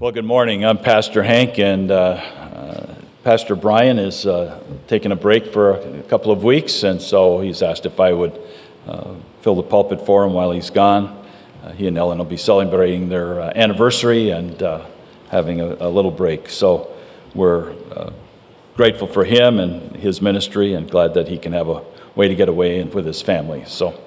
Well, good morning. I'm Pastor Hank, and uh, uh, Pastor Brian is uh, taking a break for a couple of weeks, and so he's asked if I would uh, fill the pulpit for him while he's gone. Uh, he and Ellen will be celebrating their uh, anniversary and having a, a, little break. So we're grateful for him and his ministry, and glad that he can have a way to get away with his family. So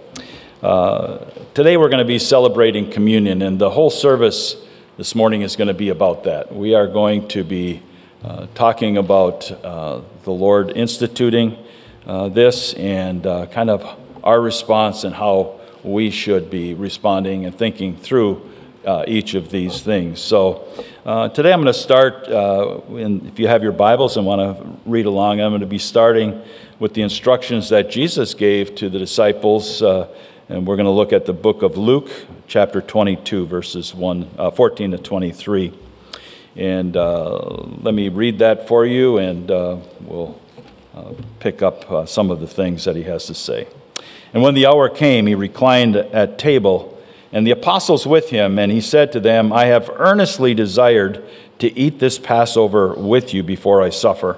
today we're going to be celebrating communion, and the whole service this morning is going to be about that. We are going to be uh, talking about uh, the Lord instituting uh, this and uh, kind of our response and how we should be responding and thinking through uh, each of these things. So uh, today I'm going to start, in, if you have your Bibles and want to read along, I'm going to be starting with the instructions that Jesus gave to the disciples and we're going to look at the book of Luke, chapter 22, verses 1, uh, 14 to 23. And uh, let me read that for you, and uh, we'll uh, pick up uh, some of the things that he has to say. And when the hour came, he reclined at table, and the apostles with him, and he said to them, I have earnestly desired to eat this Passover with you before I suffer.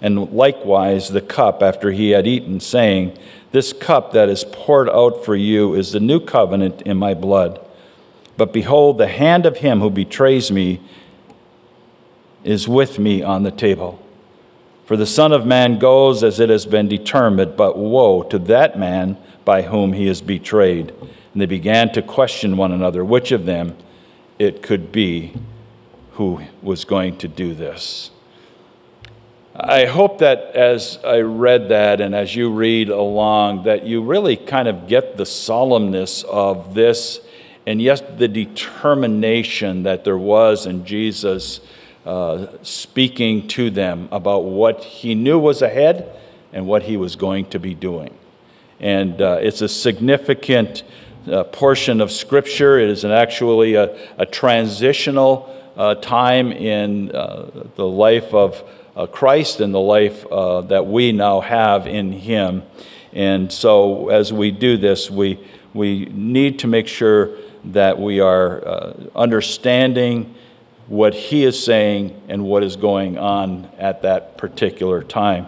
and likewise the cup after he had eaten, saying, This cup that is poured out for you is the new covenant in my blood. But behold, the hand of him who betrays me is with me on the table. For the Son of Man goes as it has been determined, but woe to that man by whom he is betrayed. And they began to question one another which of them it could be who was going to do this. I hope that as I read that and as you read along, that you really kind of get the solemnness of this and yes, the determination that there was in Jesus uh, speaking to them about what he knew was ahead and what he was going to be doing. And uh, it's a significant uh, portion of Scripture. It is an actually a, a transitional uh, time in uh, the life of uh, Christ and the life uh, that we now have in Him. And so, as we do this, we, we need to make sure that we are uh, understanding what He is saying and what is going on at that particular time.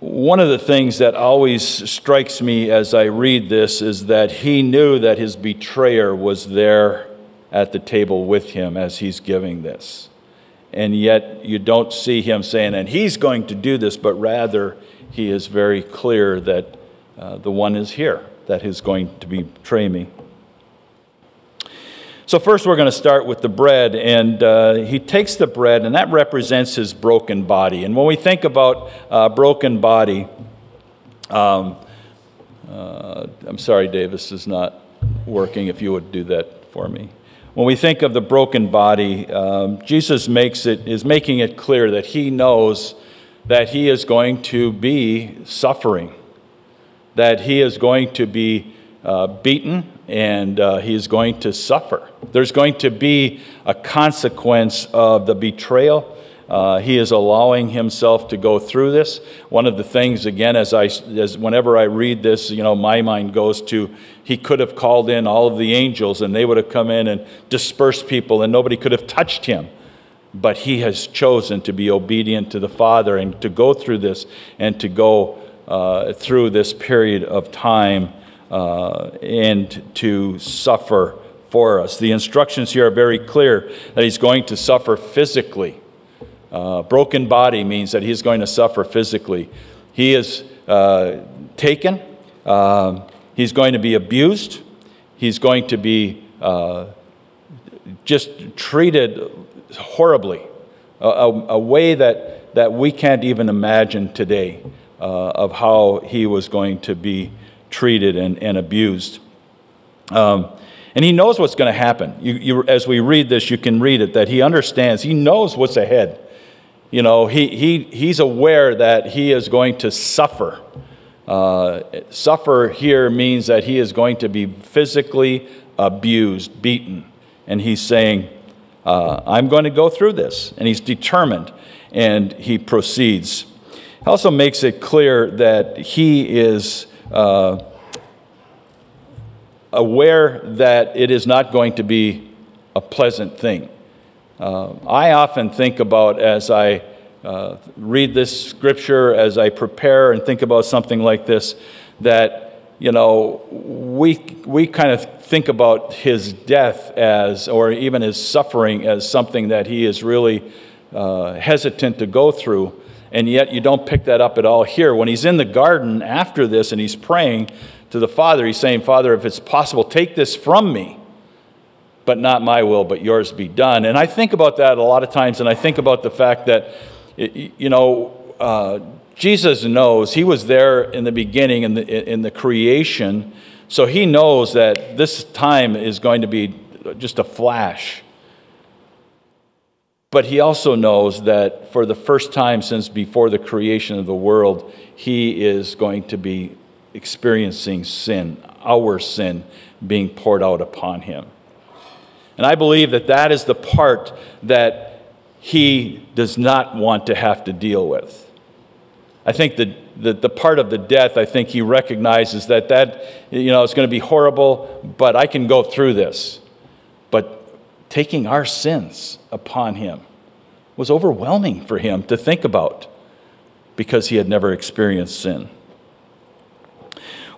One of the things that always strikes me as I read this is that he knew that his betrayer was there at the table with him as he's giving this and yet you don't see him saying, and he's going to do this, but rather he is very clear that uh, the one is here that is going to betray me. So, first, we're going to start with the bread, and uh, he takes the bread, and that represents his broken body. And when we think about uh, broken body, um, uh, I'm sorry, Davis is not working. If you would do that for me. When we think of the broken body, um, Jesus makes it, is making it clear that he knows that he is going to be suffering, that he is going to be uh, beaten, and uh, he is going to suffer. There's going to be a consequence of the betrayal uh, he is allowing himself to go through this. One of the things, again, as I, as whenever I read this, you know, my mind goes to he could have called in all of the angels and they would have come in and dispersed people and nobody could have touched him. But he has chosen to be obedient to the Father and to go through this and to go uh, through this period of time uh, and to suffer for us. The instructions here are very clear that he's going to suffer physically. Uh, broken body means that he's going to suffer physically. He is uh, taken, uh, he's going to be abused, he's going to be uh, just treated horribly, a, a, way that, that we can't even imagine today uh, of how he was going to be treated and, and abused. Um, And he knows what's going to happen. You, you, as we read this, you can read it that he understands, he knows what's ahead. You know, he, he, he's aware that he is going to suffer. Uh, suffer here means that he is going to be physically abused, beaten. And he's saying, uh, I'm going to go through this. And he's determined, and he proceeds. He also makes it clear that he is. Uh, aware that it is not going to be a pleasant thing. Uh, I often think about as I uh, read this scripture, as I prepare and think about something like this, that, you know, we, we kind of think about his death as, or even his suffering as something that he is really uh, hesitant to go through. And yet you don't pick that up at all here. When he's in the garden after this and he's praying, to the Father, he's saying, Father, if it's possible, take this from me, but not my will, but yours be done. And I think about that a lot of times, and I think about the fact that, you know, uh, Jesus knows, he was there in the beginning, in the, in the creation, so he knows that this time is going to be just a flash. But he also knows that for the first time since before the creation of the world, he is going to be experiencing sin, our sin being poured out upon him. And I believe that that is the part that he does not want to have to deal with. I think that the, the part of the death, I think he recognizes that that, you know, it's going to be horrible, but I can go through this. But taking our sins upon him was overwhelming for him to think about because he had never experienced sin.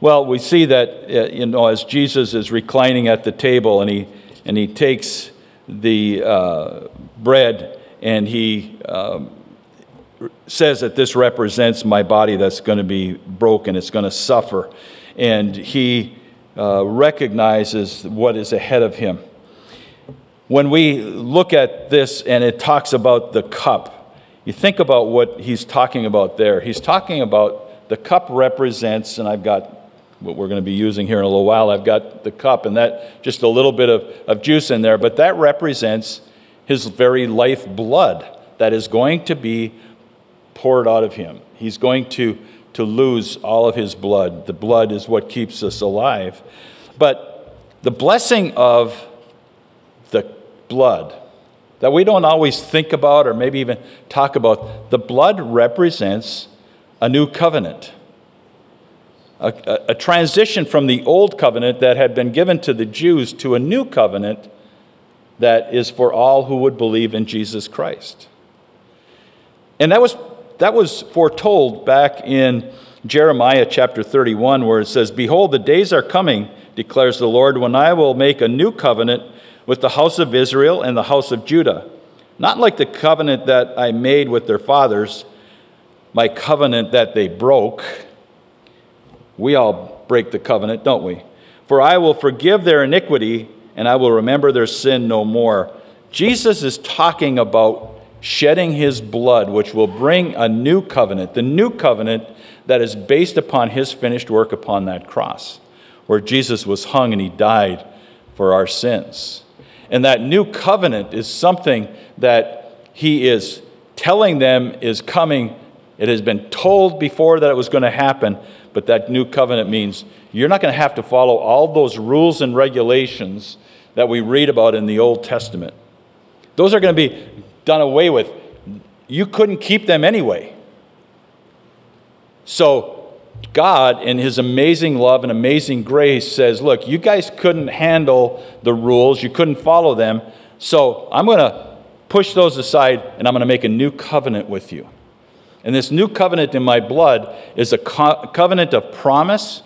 Well, we see that, uh, you know, as Jesus is reclining at the table and he, and he takes the uh, bread and he um, says that this represents my body that's going to be broken, it's going to suffer. And he uh, recognizes what is ahead of him. When we look at this and it talks about the cup, you think about what he's talking about there. He's talking about the cup represents, and I've got what we're going to be using here in a little while. I've got the cup and that just a little bit of, of juice in there, but that represents his very life blood that is going to be poured out of him. He's going to, to lose all of his blood. The blood is what keeps us alive. But the blessing of the blood that we don't always think about or maybe even talk about, the blood represents a new covenant a, a, transition from the old covenant that had been given to the Jews to a new covenant that is for all who would believe in Jesus Christ. And that was, that was foretold back in Jeremiah chapter 31, where it says, Behold, the days are coming, declares the Lord, when I will make a new covenant with the house of Israel and the house of Judah. Not like the covenant that I made with their fathers, my covenant that they broke we all break the covenant, don't we? For I will forgive their iniquity and I will remember their sin no more. Jesus is talking about shedding his blood, which will bring a new covenant, the new covenant that is based upon his finished work upon that cross, where Jesus was hung and he died for our sins. And that new covenant is something that he is telling them is coming. It has been told before that it was going to happen, but that new covenant means you're not going to have to follow all those rules and regulations that we read about in the Old Testament. Those are going to be done away with. You couldn't keep them anyway. So, God, in His amazing love and amazing grace, says, Look, you guys couldn't handle the rules, you couldn't follow them, so I'm going to push those aside and I'm going to make a new covenant with you. And this new covenant in my blood is a co- covenant of promise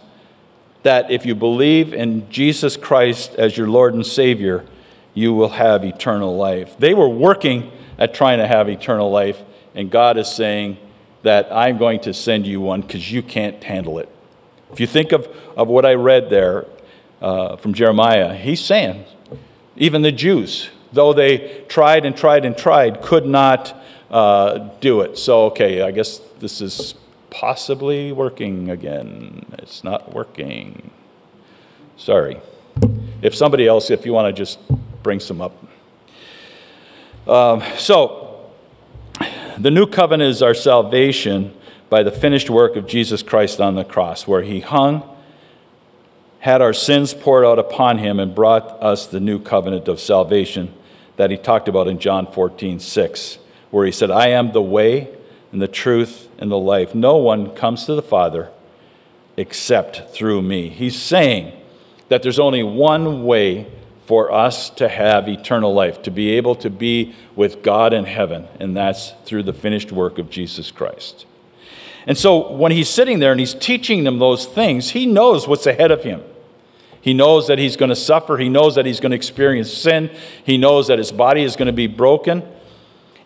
that if you believe in Jesus Christ as your Lord and Savior, you will have eternal life. They were working at trying to have eternal life, and God is saying that I'm going to send you one because you can't handle it. If you think of, of what I read there uh, from Jeremiah, he's saying, even the Jews, though they tried and tried and tried, could not uh, do it. So, okay, I guess this is possibly working again. It's not working. Sorry. If somebody else, if you want to just bring some up. Um, so, the new covenant is our salvation by the finished work of Jesus Christ on the cross, where he hung, had our sins poured out upon him, and brought us the new covenant of salvation that he talked about in John 14, 6, where he said, I am the way and the truth and the life. No one comes to the Father except through me. He's saying that there's only one way for us to have eternal life, to be able to be with God in heaven, and that's through the finished work of Jesus Christ. And so when he's sitting there and he's teaching them those things, he knows what's ahead of him. He knows that he's going to suffer. He knows that he's going to experience sin. He knows that his body is going to be broken.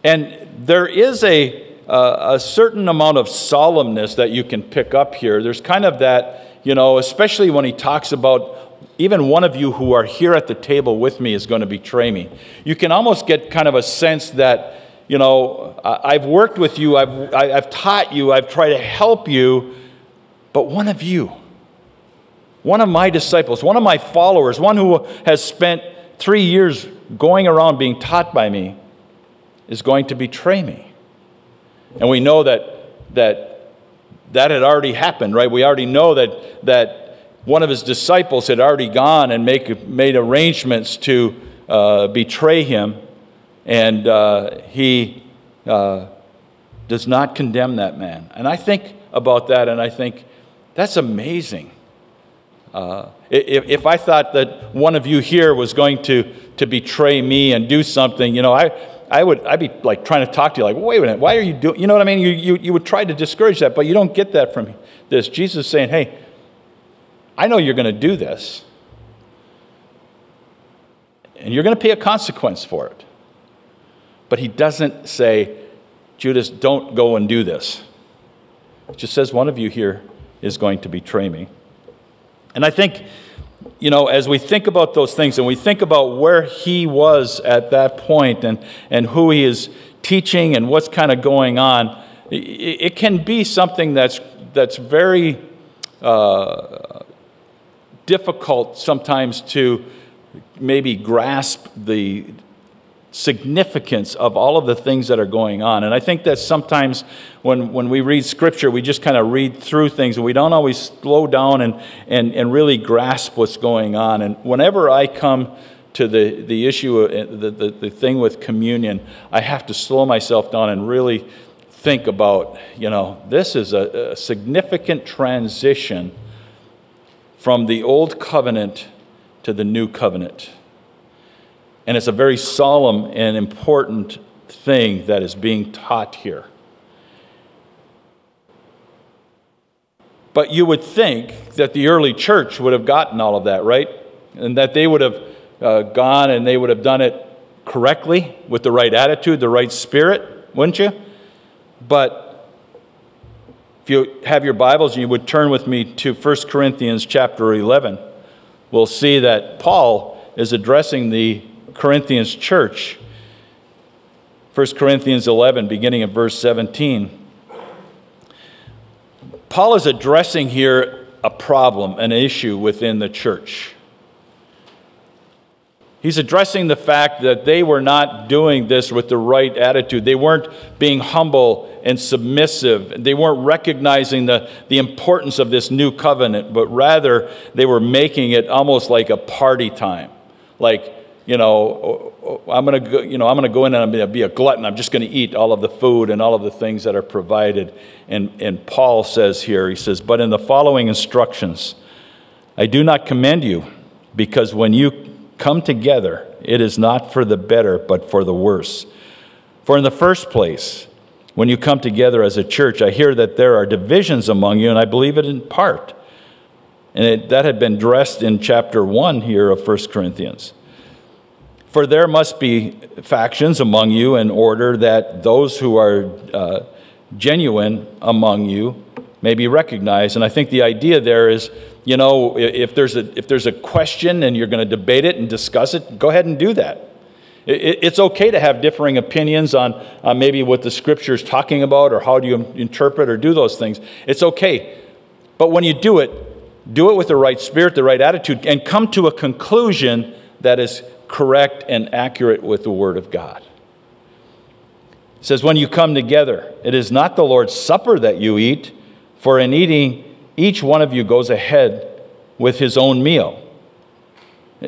And there is a, uh, a certain amount of solemnness that you can pick up here. There's kind of that, you know, especially when he talks about even one of you who are here at the table with me is going to betray me. You can almost get kind of a sense that, you know, I've worked with you, I've, I've taught you, I've tried to help you, but one of you, one of my disciples, one of my followers, one who has spent three years going around being taught by me, is going to betray me. And we know that that, that had already happened, right? We already know that, that one of his disciples had already gone and make, made arrangements to uh, betray him, and uh, he uh, does not condemn that man. And I think about that, and I think that's amazing. Uh, if, if I thought that one of you here was going to, to betray me and do something, you know, I, I would I'd be like trying to talk to you, like, wait a minute, why are you doing? You know what I mean? You, you, you would try to discourage that, but you don't get that from this. Jesus is saying, hey, I know you're going to do this. And you're going to pay a consequence for it. But he doesn't say, Judas, don't go and do this. It just says, one of you here is going to betray me. And I think, you know, as we think about those things and we think about where he was at that point and, and who he is teaching and what's kind of going on, it, it can be something that's, that's very uh, difficult sometimes to maybe grasp the significance of all of the things that are going on. And I think that sometimes when, when we read scripture, we just kind of read through things and we don't always slow down and, and, and really grasp what's going on. And whenever I come to the, the issue, of, the, the, the thing with communion, I have to slow myself down and really think about, you know, this is a, a significant transition from the old covenant to the new covenant. And it's a very solemn and important thing that is being taught here. But you would think that the early church would have gotten all of that, right? And that they would have uh, gone and they would have done it correctly with the right attitude, the right spirit, wouldn't you? But if you have your Bibles and you would turn with me to 1 Corinthians chapter 11, we'll see that Paul is addressing the Corinthians church. 1 Corinthians 11, beginning at verse 17. Paul is addressing here a problem, an issue within the church. He's addressing the fact that they were not doing this with the right attitude. They weren't being humble and submissive. They weren't recognizing the, the importance of this new covenant, but rather they were making it almost like a party time. Like, you know, I'm going to go, you know, I'm going to go in and I'm going to be a glutton. I'm just going to eat all of the food and all of the things that are provided. And, and Paul says here, he says, But in the following instructions, I do not commend you, because when you come together, it is not for the better, but for the worse. For in the first place, when you come together as a church, I hear that there are divisions among you, and I believe it in part. And it, that had been dressed in chapter 1 here of 1 Corinthians. For there must be factions among you in order that those who are uh, genuine among you may be recognized. And I think the idea there is you know, if there's a, if there's a question and you're going to debate it and discuss it, go ahead and do that. It's okay to have differing opinions on, on maybe what the scripture is talking about or how do you interpret or do those things. It's okay. But when you do it, do it with the right spirit, the right attitude, and come to a conclusion that is correct and accurate with the Word of God. It says, When you come together, it is not the Lord's Supper that you eat, for in eating, each one of you goes ahead with his own meal.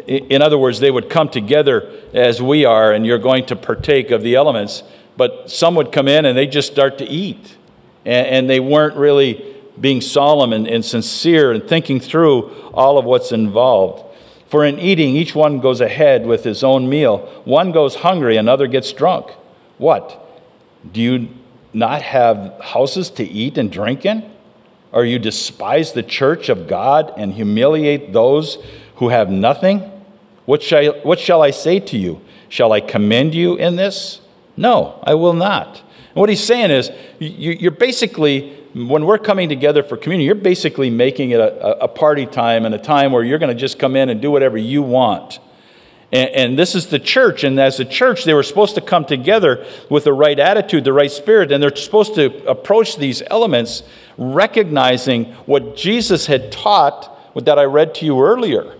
In other words, they would come together as we are, and you're going to partake of the elements, but some would come in and they just start to eat. And, they weren't really being solemn and, and sincere and thinking through all of what's involved. For in eating, each one goes ahead with his own meal. One goes hungry, another gets drunk. What? Do you not have houses to eat and drink in? Or you despise the church of God and humiliate those who have nothing? What shall, what shall I say to you? Shall I commend you in this? No, I will not. And what he's saying is, you, are basically, when we're coming together for communion, you're basically making it a, a party time and a time where you're going to just come in and do whatever you want. And, and, this is the church. And as a church, they were supposed to come together with the right attitude, the right spirit, and they're supposed to approach these elements recognizing what Jesus had taught that I read to you earlier.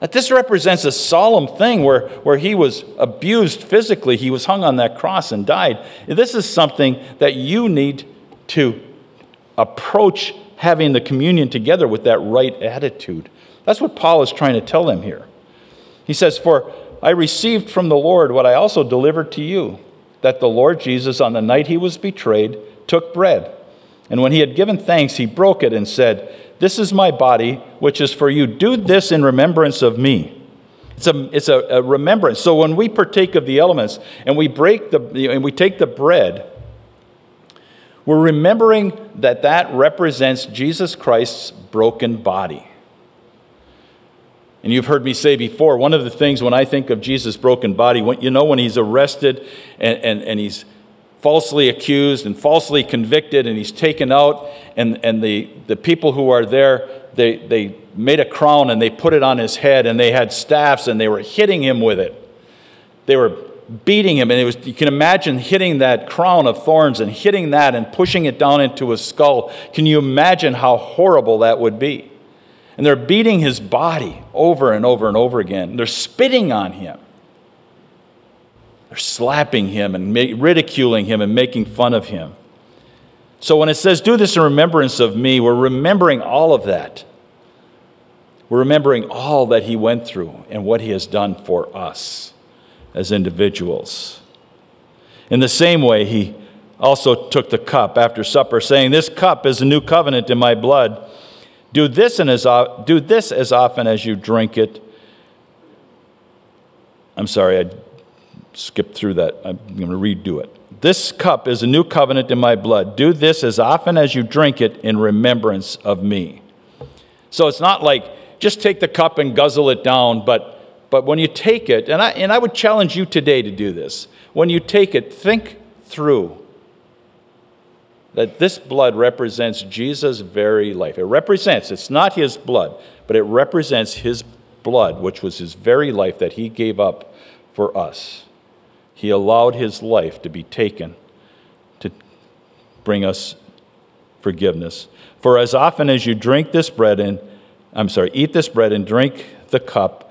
That this represents a solemn thing where, where he was abused physically, he was hung on that cross and died. This is something that you need to approach having the communion together with that right attitude. That's what Paul is trying to tell them here. He says, For I received from the Lord what I also delivered to you, that the Lord Jesus, on the night he was betrayed, took bread. And when he had given thanks, he broke it and said, This is my body, which is for you. Do this in remembrance of me. It's a, it's a, a remembrance. So when we partake of the elements and we break the and we take the bread, we're remembering that that represents Jesus Christ's broken body. And you've heard me say before, one of the things when I think of Jesus' broken body, when, you know, when he's arrested and, and, and he's falsely accused and falsely convicted, and he's taken out. And, and the, the people who are there, they, they made a crown and they put it on his head, and they had staffs and they were hitting him with it. They were beating him, and it was, you can imagine hitting that crown of thorns and hitting that and pushing it down into his skull. Can you imagine how horrible that would be? And they're beating his body over and over and over again. They're spitting on him. They're slapping him and ridiculing him and making fun of him. So when it says, do this in remembrance of me, we're remembering all of that. We're remembering all that he went through and what he has done for us as individuals. In the same way, he also took the cup after supper, saying, This cup is a new covenant in my blood. Do this, and as, do this as often as you drink it. I'm sorry, I skipped through that. I'm going to redo it. This cup is a new covenant in my blood. Do this as often as you drink it in remembrance of me. So it's not like just take the cup and guzzle it down, but, but when you take it, and I, and I would challenge you today to do this, when you take it, think through that this blood represents Jesus' very life. It represents, it's not his blood, but it represents his blood, which was his very life that he gave up for us. He allowed his life to be taken to bring us forgiveness. For as often as you drink this bread and, I'm sorry, eat this bread and drink the cup,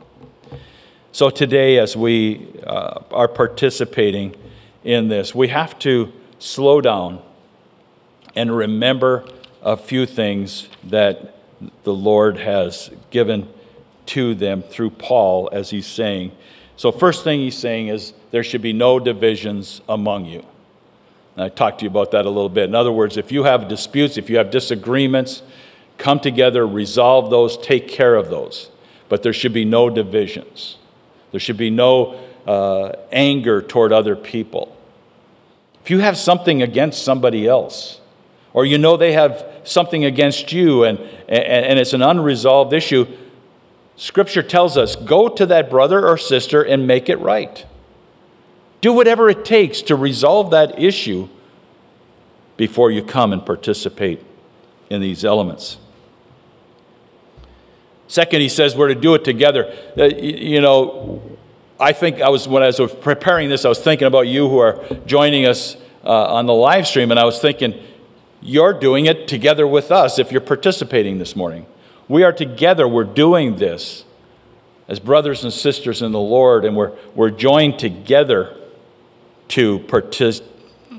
So today, as we uh, are participating in this, we have to slow down and remember a few things that the Lord has given to them through Paul as he's saying. So, first thing he's saying is there should be no divisions among you. And I talked to you about that a little bit. In other words, if you have disputes, if you have disagreements, come together, resolve those, take care of those. But there should be no divisions. There should be no uh, anger toward other people. If you have something against somebody else, or you know they have something against you and, and, and it's an unresolved issue, Scripture tells us go to that brother or sister and make it right. Do whatever it takes to resolve that issue before you come and participate in these elements. Second, he says we're to do it together. Uh, you know, I think I was, when I was preparing this, I was thinking about you who are joining us uh, on the live stream, and I was thinking, you're doing it together with us if you're participating this morning. We are together, we're doing this as brothers and sisters in the Lord, and we're, we're joined together to partic-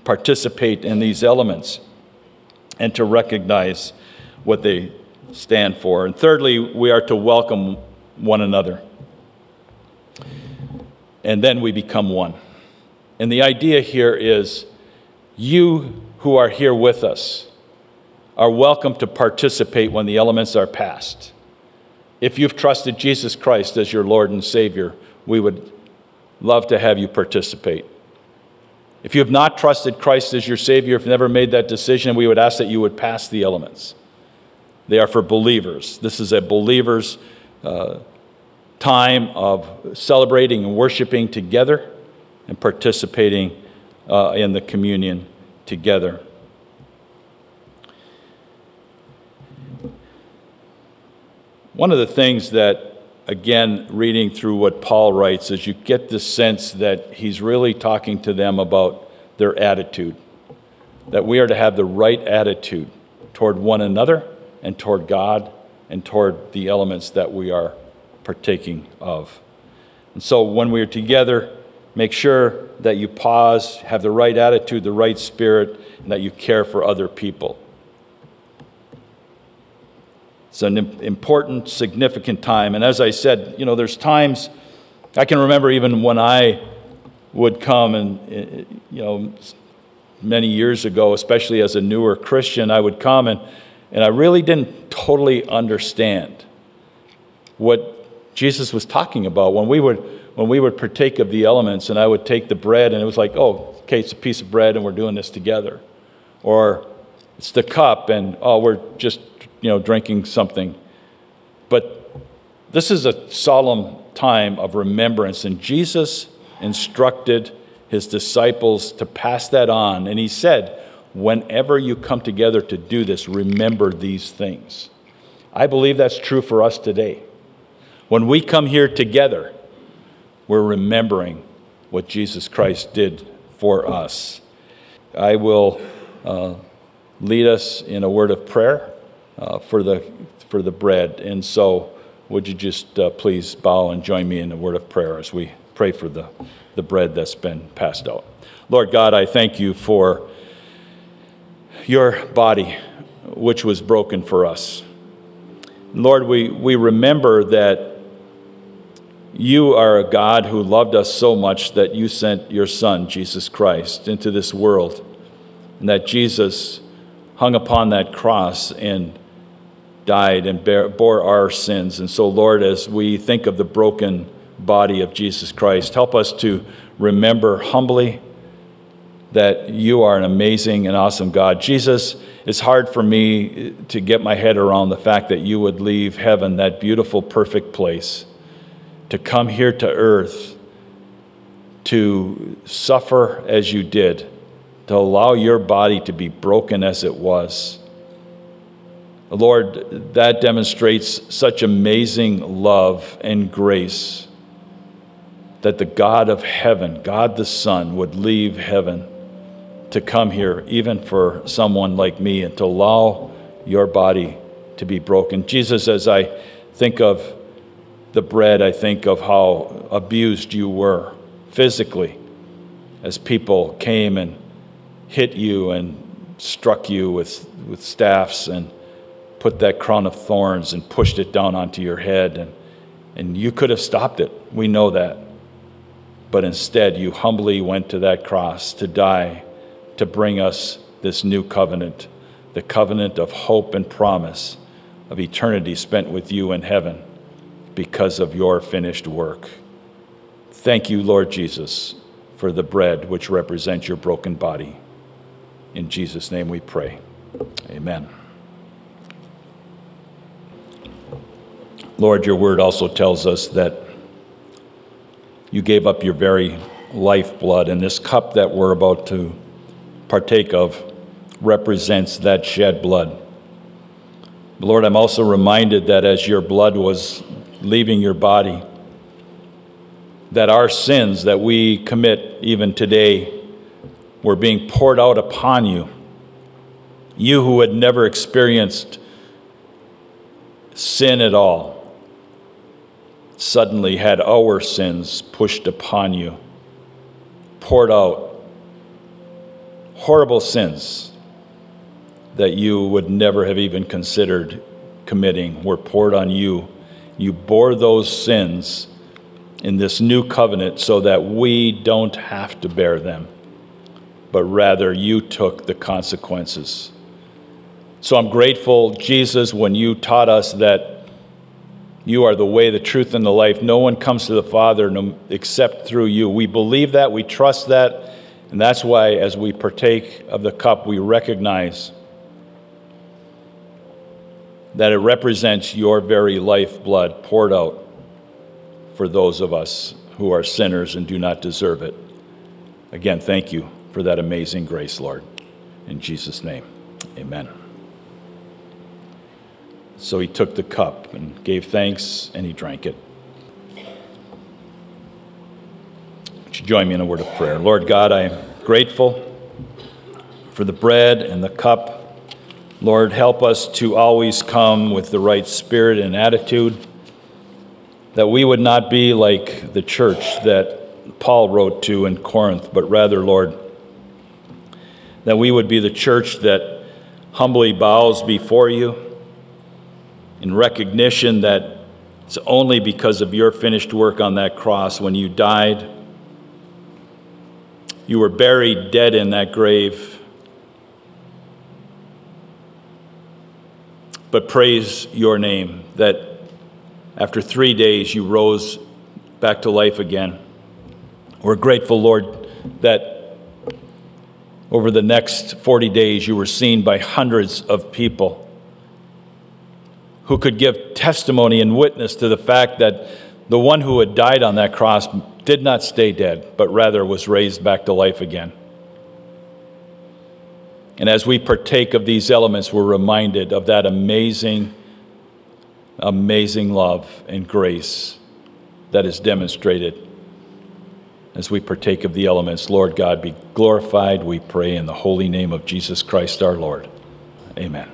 participate in these elements and to recognize what they stand for. And thirdly, we are to welcome one another. And then we become one. And the idea here is you who are here with us are welcome to participate when the elements are passed. If you've trusted Jesus Christ as your Lord and Savior, we would love to have you participate. If you have not trusted Christ as your Savior, if you've never made that decision, we would ask that you would pass the elements. They are for believers. This is a believer's uh, time of celebrating and worshiping together and participating uh, in the communion together. One of the things that again, reading through what Paul writes, is you get the sense that he's really talking to them about their attitude. That we are to have the right attitude toward one another and toward God and toward the elements that we are partaking of. And so when we are together, make sure that you pause, have the right attitude, the right spirit, and that you care for other people. It's an important, significant time. And as I said, you know, there's times, I can remember even when I would come and, eh, you know, many years ago, especially as a newer Christian, I would come and, and I really didn't totally understand what Jesus was talking about. When we would, when we would partake of the elements and I would take the bread and it was like, oh, okay, it's a piece of bread and we're doing this together. Or it's the cup and, oh, we're just you know, drinking something. But this is a solemn time of remembrance, and Jesus instructed his disciples to pass that on. And he said, Whenever you come together to do this, remember these things. I believe that's true for us today. When we come here together, we're remembering what Jesus Christ did for us. I will uh, lead us in a word of prayer uh, for, the, for the bread. And so, would you just uh, please bow and join me in a word of prayer as we pray for the, the bread that's been passed out? Lord God, I thank you for your body, which was broken for us. Lord, we, we remember that you are a God who loved us so much that you sent your Son, Jesus Christ, into this world, and that Jesus hung upon that cross and died and bear, bore our sins. And so, Lord, as we think of the broken body of Jesus Christ, help us to remember humbly that you are an amazing and awesome God. Jesus, it's hard for me to get my head around the fact that you would leave heaven, that beautiful, perfect place, to come here to earth, to suffer as you did, to allow your body to be broken as it was Lord, that demonstrates such amazing love and grace that the God of heaven, God the Son, would leave heaven to come here, even for someone like me, and to allow your body to be broken. Jesus, as I think of the bread, I think of how abused you were physically as people came and hit you and struck you with, with staffs and put that crown of thorns and pushed it down onto your head. And, And you could have stopped it. We know that. But instead, you humbly went to that cross to die, to bring us this new covenant, the covenant of hope and promise of eternity spent with you in heaven because of your finished work. Thank you, Lord Jesus, for the bread which represents your broken body. In Jesus' name we pray. Amen. Lord, your word also tells us that you gave up your very lifeblood, and this cup that we're about to partake of represents that shed blood. Lord, I'm also reminded that as your blood was leaving your body, that our sins that we commit even today were being poured out upon you. You who had never experienced sin at all, suddenly had our sins pushed upon you, poured out. Horrible sins that you would never have even considered committing were poured on you. You bore those sins in this new covenant so that we don't have to bear them but rather you took the consequences. So I'm grateful, Jesus, when you taught us that you are the way, the truth, and the life. No one comes to the Father except through you. We believe that, we trust that, and that's why as we partake of the cup, we recognize that it represents your very lifeblood poured out for those of us who are sinners and do not deserve it. Again, thank you for that amazing grace, Lord. In Jesus' name, amen. So he took the cup and gave thanks and he drank it. You join me in a word of prayer? Lord God, I am grateful for the bread and the cup. Lord, help us to always come with the right spirit and attitude, that we would not be like the church that Paul wrote to in Corinth, but rather, Lord, that we would be the church that humbly bows before you in recognition that it's only because of your finished work on that cross when you died. You were buried dead in that grave. But praise your name that after three days you rose back to life again. We're grateful, Lord, that over the next 40 days, you were seen by hundreds of people who could give testimony and witness to the fact that the one who had died on that cross did not stay dead, but rather was raised back to life again. And as we partake of these elements, we're reminded of that amazing, amazing love and grace that is demonstrated as we partake of the elements. Lord God, be glorified, we pray, in the holy name of Jesus Christ our Lord. Amen.